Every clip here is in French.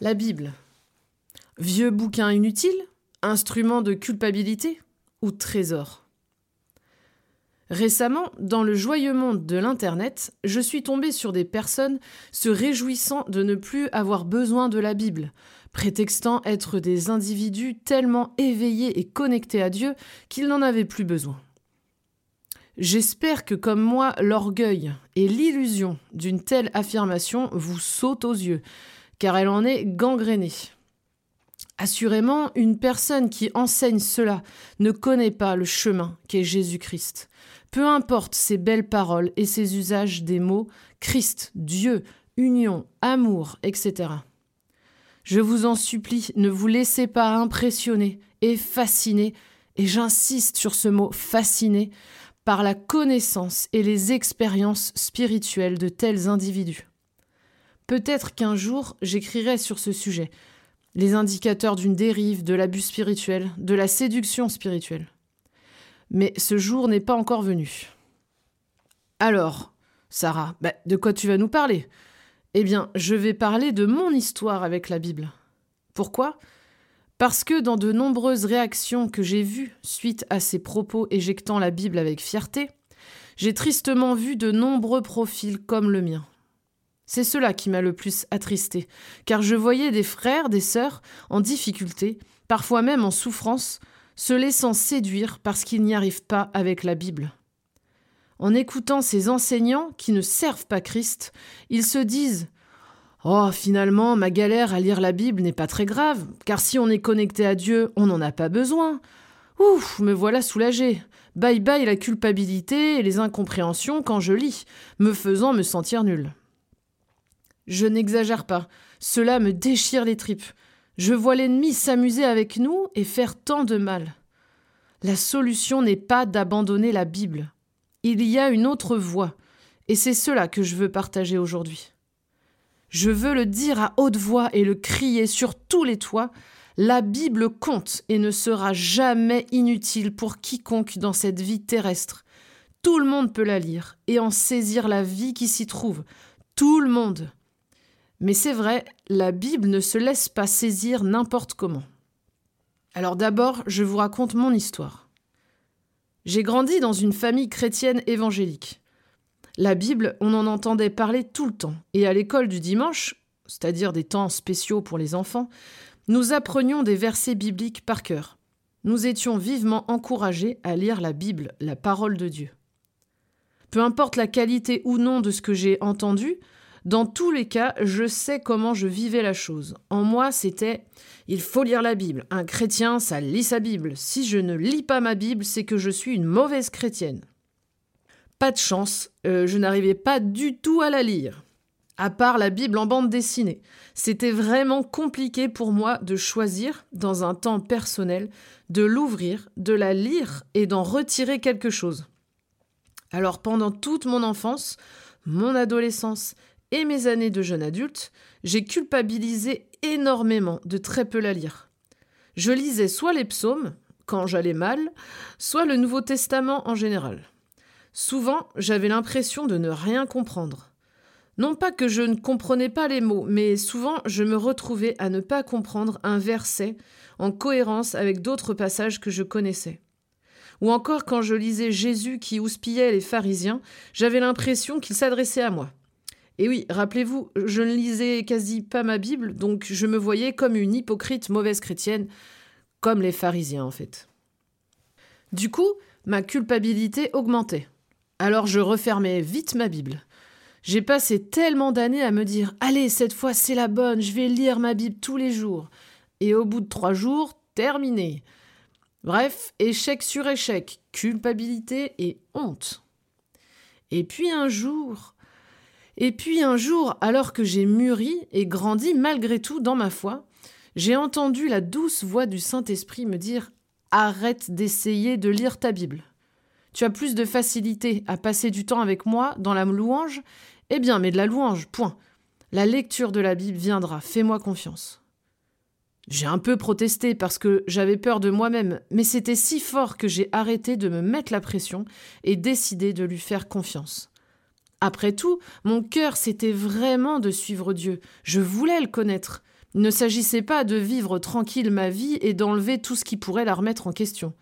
La Bible. Vieux bouquin inutile Instrument de culpabilité Ou trésor? Récemment, dans le joyeux monde de l'Internet, je suis tombée sur des personnes se réjouissant de ne plus avoir besoin de la Bible, prétextant être des individus tellement éveillés et connectés à Dieu qu'ils n'en avaient plus besoin. J'espère que comme moi, l'orgueil et l'illusion d'une telle affirmation vous sautent aux yeux, car elle en est gangrénée. Assurément, une personne qui enseigne cela ne connaît pas le chemin qu'est Jésus-Christ. Peu importe ses belles paroles et ses usages des mots Christ, Dieu, union, amour, etc. Je vous en supplie, ne vous laissez pas impressionner et fasciner, et j'insiste sur ce mot fasciner, par la connaissance et les expériences spirituelles de tels individus. Peut-être qu'un jour j'écrirai sur ce sujet, les indicateurs d'une dérive, de l'abus spirituel, de la séduction spirituelle. Mais ce jour n'est pas encore venu. Alors, Sarah, bah, de quoi tu vas nous parler? Eh bien, je vais parler de mon histoire avec la Bible. Pourquoi? Parce que dans de nombreuses réactions que j'ai vues suite à ces propos éjectant la Bible avec fierté, j'ai tristement vu de nombreux profils comme le mien. C'est cela qui m'a le plus attristé, car je voyais des frères, des sœurs, en difficulté, parfois même en souffrance, se laissant séduire parce qu'ils n'y arrivent pas avec la Bible. En écoutant ces enseignants qui ne servent pas Christ, ils se disent Oh, finalement, ma galère à lire la Bible n'est pas très grave, car si on est connecté à Dieu, on n'en a pas besoin. Ouf, me voilà soulagé. Bye bye la culpabilité et les incompréhensions quand je lis, me faisant me sentir nul. Je n'exagère pas, cela me déchire les tripes. Je vois l'ennemi s'amuser avec nous et faire tant de mal. La solution n'est pas d'abandonner la Bible. Il y a une autre voie, et c'est cela que je veux partager aujourd'hui. Je veux le dire à haute voix et le crier sur tous les toits. La Bible compte et ne sera jamais inutile pour quiconque dans cette vie terrestre. Tout le monde peut la lire et en saisir la vie qui s'y trouve. Tout le monde. Mais c'est vrai, la Bible ne se laisse pas saisir n'importe comment. Alors d'abord, je vous raconte mon histoire. J'ai grandi dans une famille chrétienne évangélique. La Bible, on en entendait parler tout le temps, et à l'école du dimanche, c'est-à-dire des temps spéciaux pour les enfants, nous apprenions des versets bibliques par cœur. Nous étions vivement encouragés à lire la Bible, la parole de Dieu. Peu importe la qualité ou non de ce que j'ai entendu, dans tous les cas, je sais comment je vivais la chose. En moi, c'était il faut lire la Bible. Un chrétien, ça lit sa Bible. Si je ne lis pas ma Bible, c'est que je suis une mauvaise chrétienne. Pas de chance, euh, je n'arrivais pas du tout à la lire. À part la Bible en bande dessinée. C'était vraiment compliqué pour moi de choisir, dans un temps personnel, de l'ouvrir, de la lire et d'en retirer quelque chose. Alors pendant toute mon enfance, mon adolescence et mes années de jeune adulte, j'ai culpabilisé énormément de très peu la lire. Je lisais soit les psaumes, quand j'allais mal, soit le Nouveau Testament en général. Souvent, j'avais l'impression de ne rien comprendre. Non pas que je ne comprenais pas les mots, mais souvent je me retrouvais à ne pas comprendre un verset en cohérence avec d'autres passages que je connaissais. Ou encore quand je lisais Jésus qui houspillait les pharisiens, j'avais l'impression qu'il s'adressait à moi. Et oui, rappelez-vous, je ne lisais quasi pas ma Bible, donc je me voyais comme une hypocrite mauvaise chrétienne, comme les pharisiens en fait. Du coup, ma culpabilité augmentait. Alors je refermais vite ma Bible. J'ai passé tellement d'années à me dire Allez, cette fois c'est la bonne, je vais lire ma Bible tous les jours. Et au bout de trois jours, terminé. Bref, échec sur échec, culpabilité et honte. Et puis un jour, et puis un jour, alors que j'ai mûri et grandi malgré tout dans ma foi, j'ai entendu la douce voix du Saint-Esprit me dire Arrête d'essayer de lire ta Bible. Tu as plus de facilité à passer du temps avec moi dans la louange? Eh bien, mais de la louange, point. La lecture de la Bible viendra, fais-moi confiance. J'ai un peu protesté parce que j'avais peur de moi-même, mais c'était si fort que j'ai arrêté de me mettre la pression et décidé de lui faire confiance. Après tout, mon cœur c'était vraiment de suivre Dieu. Je voulais le connaître. Il ne s'agissait pas de vivre tranquille ma vie et d'enlever tout ce qui pourrait la remettre en question.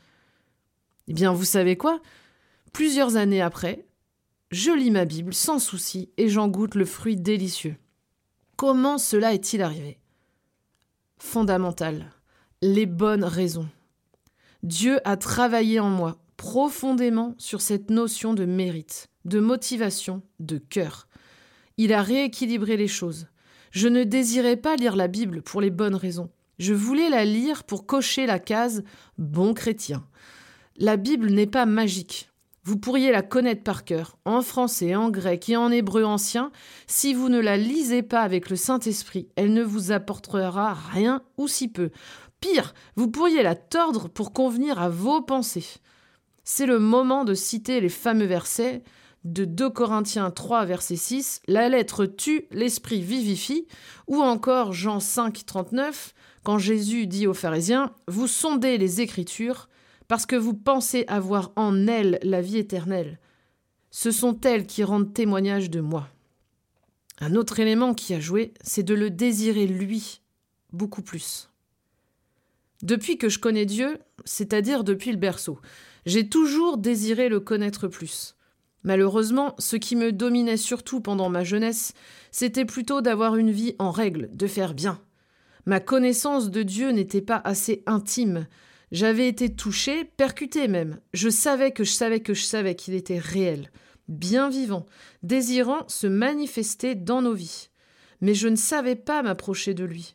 Eh bien, vous savez quoi? Plusieurs années après, je lis ma Bible sans souci et j'en goûte le fruit délicieux. Comment cela est-il arrivé? Fondamental, les bonnes raisons. Dieu a travaillé en moi profondément sur cette notion de mérite, de motivation, de cœur. Il a rééquilibré les choses. Je ne désirais pas lire la Bible pour les bonnes raisons. Je voulais la lire pour cocher la case bon chrétien. La Bible n'est pas magique. Vous pourriez la connaître par cœur, en français, en grec et en hébreu ancien. Si vous ne la lisez pas avec le Saint-Esprit, elle ne vous apportera rien ou si peu. Pire, vous pourriez la tordre pour convenir à vos pensées. C'est le moment de citer les fameux versets de 2 Corinthiens 3, verset 6, La lettre tue, l'esprit vivifie, ou encore Jean 5, 39, quand Jésus dit aux pharisiens, Vous sondez les Écritures, parce que vous pensez avoir en elles la vie éternelle. Ce sont elles qui rendent témoignage de moi. Un autre élément qui a joué, c'est de le désirer lui beaucoup plus. Depuis que je connais Dieu, c'est-à-dire depuis le berceau, j'ai toujours désiré le connaître plus. Malheureusement, ce qui me dominait surtout pendant ma jeunesse, c'était plutôt d'avoir une vie en règle, de faire bien. Ma connaissance de Dieu n'était pas assez intime, j'avais été touché, percuté même. Je savais que je savais que je savais qu'il était réel, bien vivant, désirant se manifester dans nos vies. Mais je ne savais pas m'approcher de lui.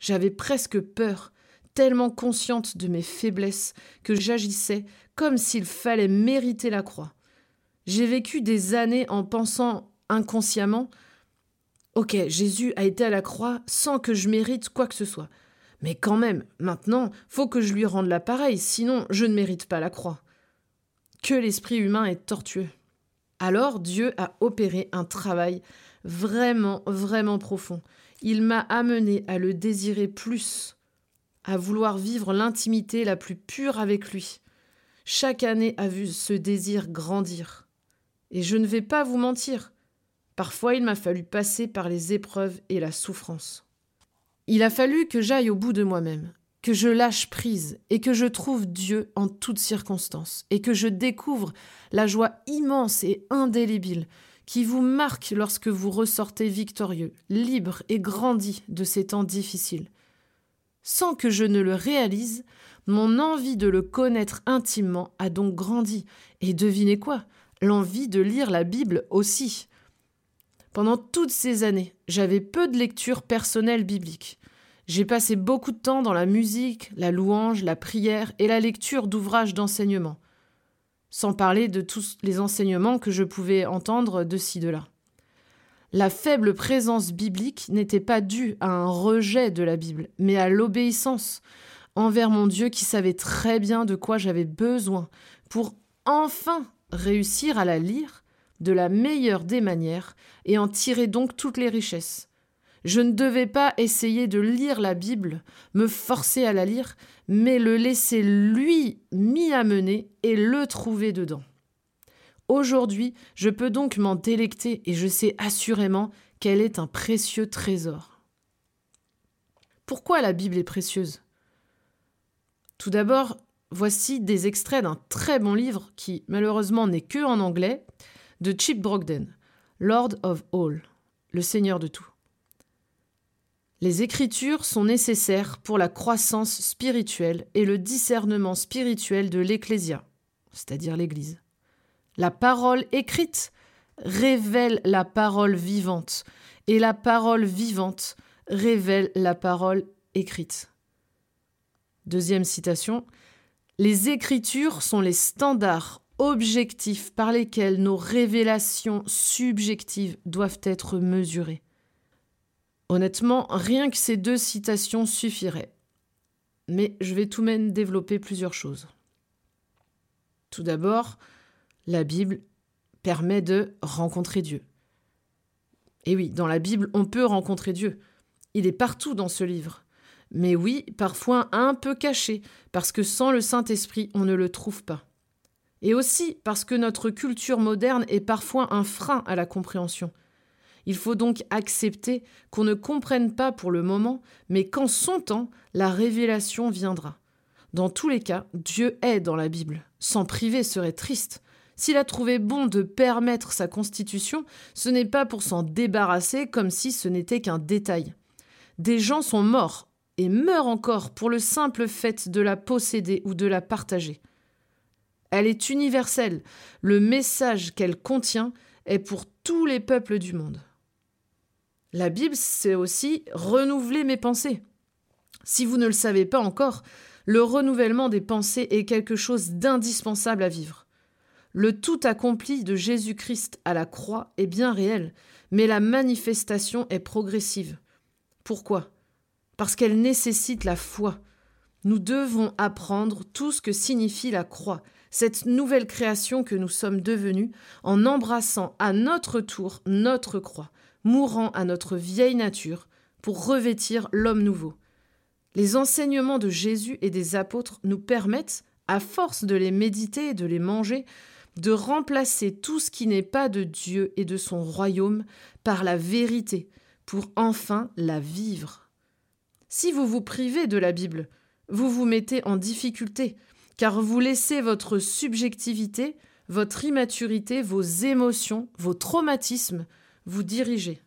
J'avais presque peur, tellement consciente de mes faiblesses que j'agissais comme s'il fallait mériter la croix. J'ai vécu des années en pensant inconsciemment Ok, Jésus a été à la croix sans que je mérite quoi que ce soit. Mais quand même, maintenant, faut que je lui rende l'appareil, sinon je ne mérite pas la croix. Que l'esprit humain est tortueux. Alors Dieu a opéré un travail vraiment, vraiment profond. Il m'a amené à le désirer plus, à vouloir vivre l'intimité la plus pure avec lui. Chaque année a vu ce désir grandir. Et je ne vais pas vous mentir, parfois il m'a fallu passer par les épreuves et la souffrance. Il a fallu que j'aille au bout de moi-même, que je lâche prise et que je trouve Dieu en toutes circonstances, et que je découvre la joie immense et indélébile qui vous marque lorsque vous ressortez victorieux, libre et grandi de ces temps difficiles. Sans que je ne le réalise, mon envie de le connaître intimement a donc grandi, et devinez quoi? L'envie de lire la Bible aussi. Pendant toutes ces années, j'avais peu de lecture personnelle biblique. J'ai passé beaucoup de temps dans la musique, la louange, la prière et la lecture d'ouvrages d'enseignement, sans parler de tous les enseignements que je pouvais entendre de ci de là. La faible présence biblique n'était pas due à un rejet de la Bible, mais à l'obéissance envers mon Dieu qui savait très bien de quoi j'avais besoin pour enfin réussir à la lire de la meilleure des manières et en tirer donc toutes les richesses. Je ne devais pas essayer de lire la Bible, me forcer à la lire, mais le laisser lui m'y amener et le trouver dedans. Aujourd'hui, je peux donc m'en délecter et je sais assurément qu'elle est un précieux trésor. Pourquoi la Bible est précieuse? Tout d'abord, voici des extraits d'un très bon livre qui, malheureusement, n'est que en anglais, de Chip Brogden, Lord of All, le Seigneur de tout. Les Écritures sont nécessaires pour la croissance spirituelle et le discernement spirituel de l'Ecclésia, c'est-à-dire l'Église. La parole écrite révèle la parole vivante, et la parole vivante révèle la parole écrite. Deuxième citation. Les Écritures sont les standards objectifs par lesquels nos révélations subjectives doivent être mesurées. Honnêtement, rien que ces deux citations suffiraient. Mais je vais tout de même développer plusieurs choses. Tout d'abord, la Bible permet de rencontrer Dieu. Et oui, dans la Bible, on peut rencontrer Dieu. Il est partout dans ce livre. Mais oui, parfois un peu caché, parce que sans le Saint-Esprit, on ne le trouve pas. et aussi parce que notre culture moderne est parfois un frein à la compréhension. Il faut donc accepter qu'on ne comprenne pas pour le moment, mais qu'en son temps, la révélation viendra. Dans tous les cas, Dieu est dans la Bible. S'en priver serait triste. S'il a trouvé bon de permettre sa constitution, ce n'est pas pour s'en débarrasser comme si ce n'était qu'un détail. Des gens sont morts et meurent encore pour le simple fait de la posséder ou de la partager. Elle est universelle. Le message qu'elle contient est pour tous les peuples du monde. La Bible, c'est aussi renouveler mes pensées. Si vous ne le savez pas encore, le renouvellement des pensées est quelque chose d'indispensable à vivre. Le tout accompli de Jésus-Christ à la croix est bien réel, mais la manifestation est progressive. Pourquoi? Parce qu'elle nécessite la foi. Nous devons apprendre tout ce que signifie la croix, cette nouvelle création que nous sommes devenus, en embrassant à notre tour notre croix, mourant à notre vieille nature pour revêtir l'homme nouveau. Les enseignements de Jésus et des apôtres nous permettent, à force de les méditer et de les manger, de remplacer tout ce qui n'est pas de Dieu et de son royaume par la vérité, pour enfin la vivre. Si vous vous privez de la Bible, vous vous mettez en difficulté, car vous laissez votre subjectivité, votre immaturité, vos émotions, vos traumatismes vous diriger.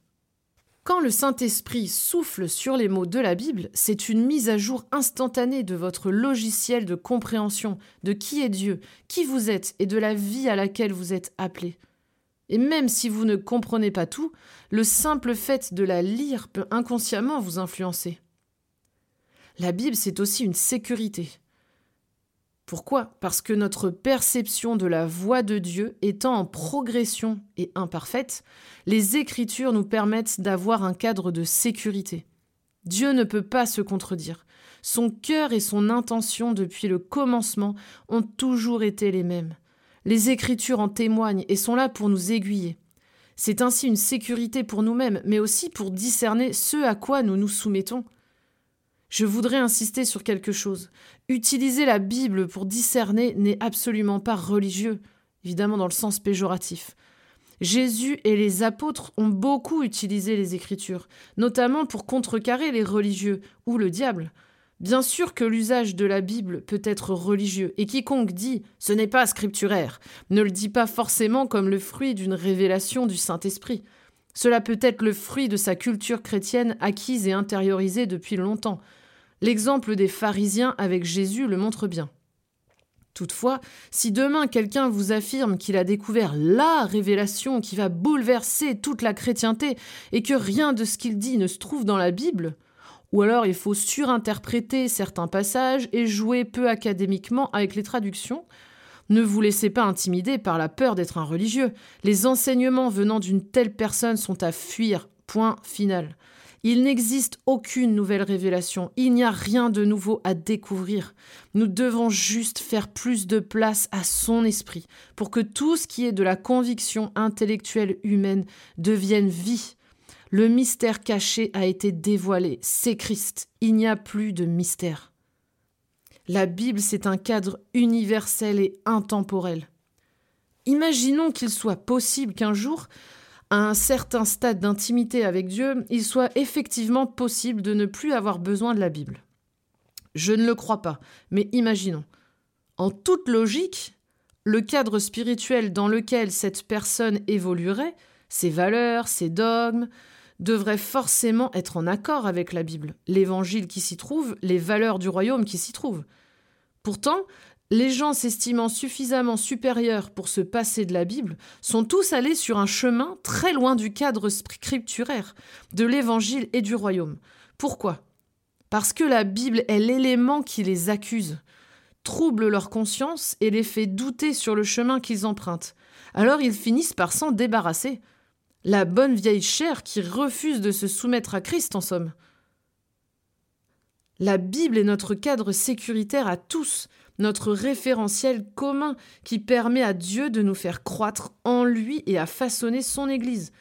Quand le Saint-Esprit souffle sur les mots de la Bible, c'est une mise à jour instantanée de votre logiciel de compréhension de qui est Dieu, qui vous êtes et de la vie à laquelle vous êtes appelé. Et même si vous ne comprenez pas tout, le simple fait de la lire peut inconsciemment vous influencer. La Bible, c'est aussi une sécurité. Pourquoi? Parce que notre perception de la voix de Dieu étant en progression et imparfaite, les Écritures nous permettent d'avoir un cadre de sécurité. Dieu ne peut pas se contredire. Son cœur et son intention depuis le commencement ont toujours été les mêmes. Les Écritures en témoignent et sont là pour nous aiguiller. C'est ainsi une sécurité pour nous-mêmes, mais aussi pour discerner ce à quoi nous nous soumettons. Je voudrais insister sur quelque chose. Utiliser la Bible pour discerner n'est absolument pas religieux, évidemment dans le sens péjoratif. Jésus et les apôtres ont beaucoup utilisé les Écritures, notamment pour contrecarrer les religieux ou le diable. Bien sûr que l'usage de la Bible peut être religieux, et quiconque dit ce n'est pas scripturaire ne le dit pas forcément comme le fruit d'une révélation du Saint-Esprit. Cela peut être le fruit de sa culture chrétienne acquise et intériorisée depuis longtemps, L'exemple des pharisiens avec Jésus le montre bien. Toutefois, si demain quelqu'un vous affirme qu'il a découvert la révélation qui va bouleverser toute la chrétienté et que rien de ce qu'il dit ne se trouve dans la Bible, ou alors il faut surinterpréter certains passages et jouer peu académiquement avec les traductions, ne vous laissez pas intimider par la peur d'être un religieux. Les enseignements venant d'une telle personne sont à fuir. Point final. Il n'existe aucune nouvelle révélation, il n'y a rien de nouveau à découvrir. Nous devons juste faire plus de place à son esprit pour que tout ce qui est de la conviction intellectuelle humaine devienne vie. Le mystère caché a été dévoilé, c'est Christ, il n'y a plus de mystère. La Bible, c'est un cadre universel et intemporel. Imaginons qu'il soit possible qu'un jour à un certain stade d'intimité avec Dieu, il soit effectivement possible de ne plus avoir besoin de la Bible. Je ne le crois pas, mais imaginons. En toute logique, le cadre spirituel dans lequel cette personne évoluerait, ses valeurs, ses dogmes, devrait forcément être en accord avec la Bible, l'évangile qui s'y trouve, les valeurs du royaume qui s'y trouvent. Pourtant, les gens s'estimant suffisamment supérieurs pour se passer de la Bible sont tous allés sur un chemin très loin du cadre scripturaire, de l'Évangile et du royaume. Pourquoi? Parce que la Bible est l'élément qui les accuse, trouble leur conscience et les fait douter sur le chemin qu'ils empruntent. Alors ils finissent par s'en débarrasser. La bonne vieille chair qui refuse de se soumettre à Christ, en somme. La Bible est notre cadre sécuritaire à tous, notre référentiel commun qui permet à Dieu de nous faire croître en lui et à façonner son Église.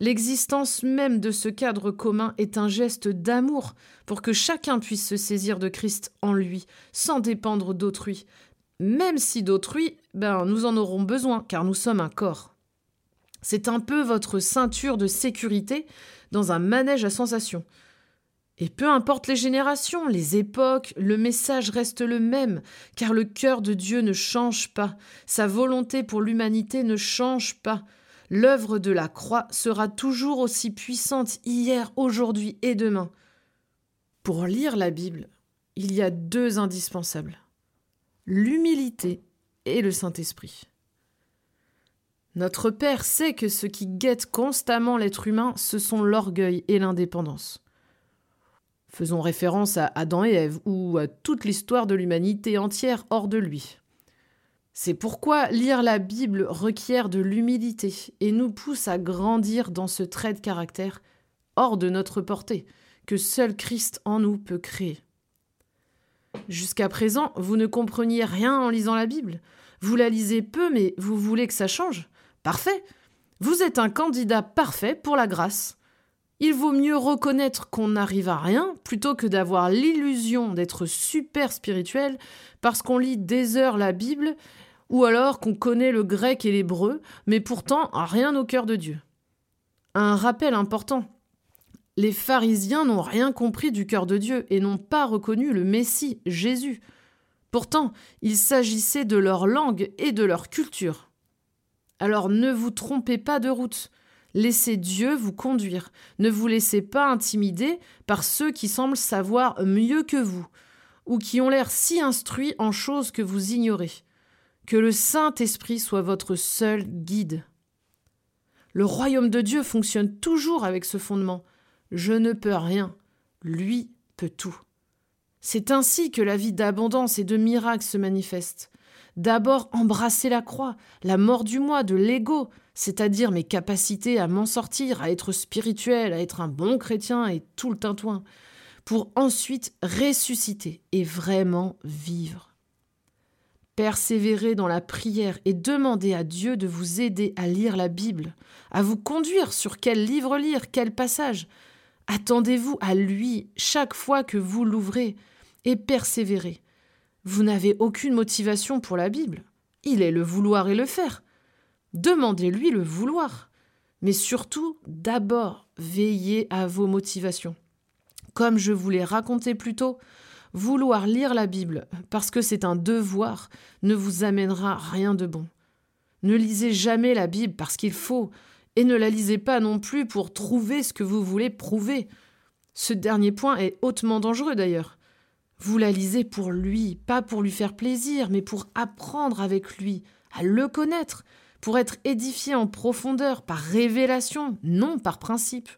L'existence même de ce cadre commun est un geste d'amour pour que chacun puisse se saisir de Christ en lui, sans dépendre d'autrui, même si d'autrui, ben, nous en aurons besoin, car nous sommes un corps. C'est un peu votre ceinture de sécurité dans un manège à sensations. Et peu importe les générations, les époques, le message reste le même, car le cœur de Dieu ne change pas, sa volonté pour l'humanité ne change pas. L'œuvre de la croix sera toujours aussi puissante hier, aujourd'hui et demain. Pour lire la Bible, il y a deux indispensables l'humilité et le Saint-Esprit. Notre Père sait que ce qui guette constamment l'être humain, ce sont l'orgueil et l'indépendance. Faisons référence à Adam et Ève ou à toute l'histoire de l'humanité entière hors de lui. C'est pourquoi lire la Bible requiert de l'humilité et nous pousse à grandir dans ce trait de caractère hors de notre portée que seul Christ en nous peut créer. Jusqu'à présent, vous ne compreniez rien en lisant la Bible. Vous la lisez peu, mais vous voulez que ça change. Parfait. Vous êtes un candidat parfait pour la grâce. Il vaut mieux reconnaître qu'on n'arrive à rien plutôt que d'avoir l'illusion d'être super spirituel parce qu'on lit des heures la Bible ou alors qu'on connaît le grec et l'hébreu, mais pourtant rien au cœur de Dieu. Un rappel important. Les pharisiens n'ont rien compris du cœur de Dieu et n'ont pas reconnu le Messie, Jésus. Pourtant, il s'agissait de leur langue et de leur culture. Alors ne vous trompez pas de route. Laissez Dieu vous conduire. Ne vous laissez pas intimider par ceux qui semblent savoir mieux que vous, ou qui ont l'air si instruits en choses que vous ignorez. Que le Saint-Esprit soit votre seul guide. Le royaume de Dieu fonctionne toujours avec ce fondement. Je ne peux rien, lui peut tout. C'est ainsi que la vie d'abondance et de miracle se manifeste. D'abord embrasser la croix, la mort du moi, de l'ego, c'est-à-dire mes capacités à m'en sortir, à être spirituel, à être un bon chrétien et tout le tintouin, pour ensuite ressusciter et vraiment vivre. Persévérer dans la prière et demander à Dieu de vous aider à lire la Bible, à vous conduire sur quel livre lire, quel passage, Attendez-vous à lui chaque fois que vous l'ouvrez et persévérez. Vous n'avez aucune motivation pour la Bible. Il est le vouloir et le faire. Demandez-lui le vouloir. Mais surtout, d'abord, veillez à vos motivations. Comme je vous l'ai raconté plus tôt, vouloir lire la Bible parce que c'est un devoir ne vous amènera rien de bon. Ne lisez jamais la Bible parce qu'il faut, et ne la lisez pas non plus pour trouver ce que vous voulez prouver. Ce dernier point est hautement dangereux d'ailleurs. Vous la lisez pour lui, pas pour lui faire plaisir, mais pour apprendre avec lui, à le connaître, pour être édifié en profondeur, par révélation, non par principe.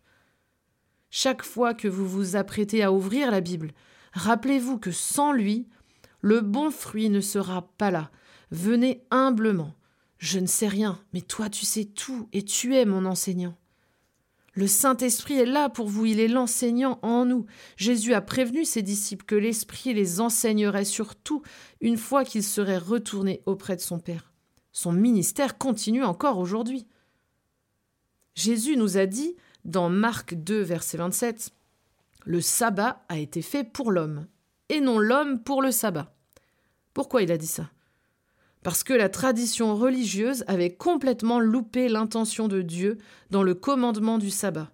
Chaque fois que vous vous apprêtez à ouvrir la Bible, rappelez-vous que sans lui, le bon fruit ne sera pas là. Venez humblement, je ne sais rien, mais toi tu sais tout, et tu es mon enseignant. Le Saint-Esprit est là pour vous, il est l'enseignant en nous. Jésus a prévenu ses disciples que l'Esprit les enseignerait surtout une fois qu'il serait retourné auprès de son Père. Son ministère continue encore aujourd'hui. Jésus nous a dit, dans Marc 2, verset 27, Le sabbat a été fait pour l'homme, et non l'homme pour le sabbat. Pourquoi il a dit ça? Parce que la tradition religieuse avait complètement loupé l'intention de Dieu dans le commandement du sabbat.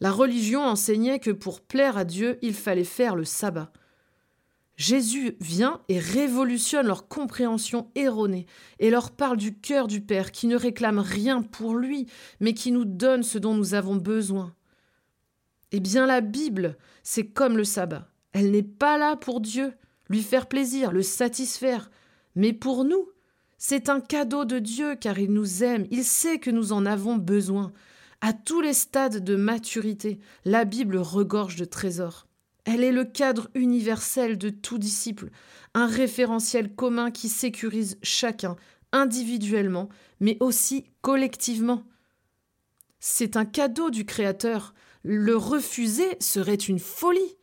La religion enseignait que pour plaire à Dieu, il fallait faire le sabbat. Jésus vient et révolutionne leur compréhension erronée et leur parle du cœur du Père qui ne réclame rien pour lui, mais qui nous donne ce dont nous avons besoin. Eh bien la Bible, c'est comme le sabbat. Elle n'est pas là pour Dieu, lui faire plaisir, le satisfaire, mais pour nous, c'est un cadeau de Dieu car il nous aime, il sait que nous en avons besoin. À tous les stades de maturité, la Bible regorge de trésors. Elle est le cadre universel de tout disciple, un référentiel commun qui sécurise chacun, individuellement, mais aussi collectivement. C'est un cadeau du Créateur. Le refuser serait une folie.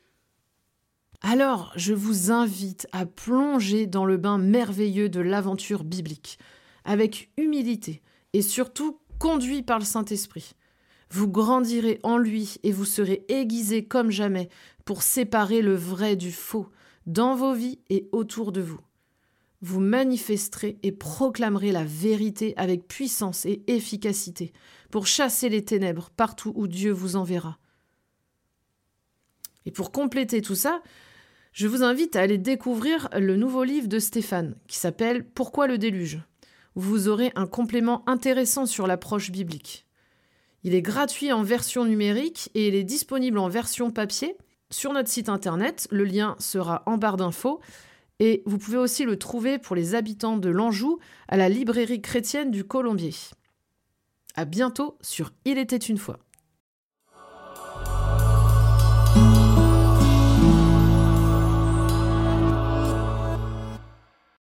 Alors, je vous invite à plonger dans le bain merveilleux de l'aventure biblique, avec humilité et surtout conduit par le Saint-Esprit. Vous grandirez en lui et vous serez aiguisés comme jamais pour séparer le vrai du faux dans vos vies et autour de vous. vous manifesterez et proclamerez la vérité avec puissance et efficacité pour chasser les ténèbres partout où Dieu vous enverra. Et pour compléter tout ça, je vous invite à aller découvrir le nouveau livre de Stéphane qui s'appelle Pourquoi le déluge? Vous aurez un complément intéressant sur l'approche biblique. Il est gratuit en version numérique et il est disponible en version papier sur notre site internet. Le lien sera en barre d'infos. Et vous pouvez aussi le trouver pour les habitants de l'Anjou à la librairie chrétienne du Colombier. À bientôt sur Il était une fois.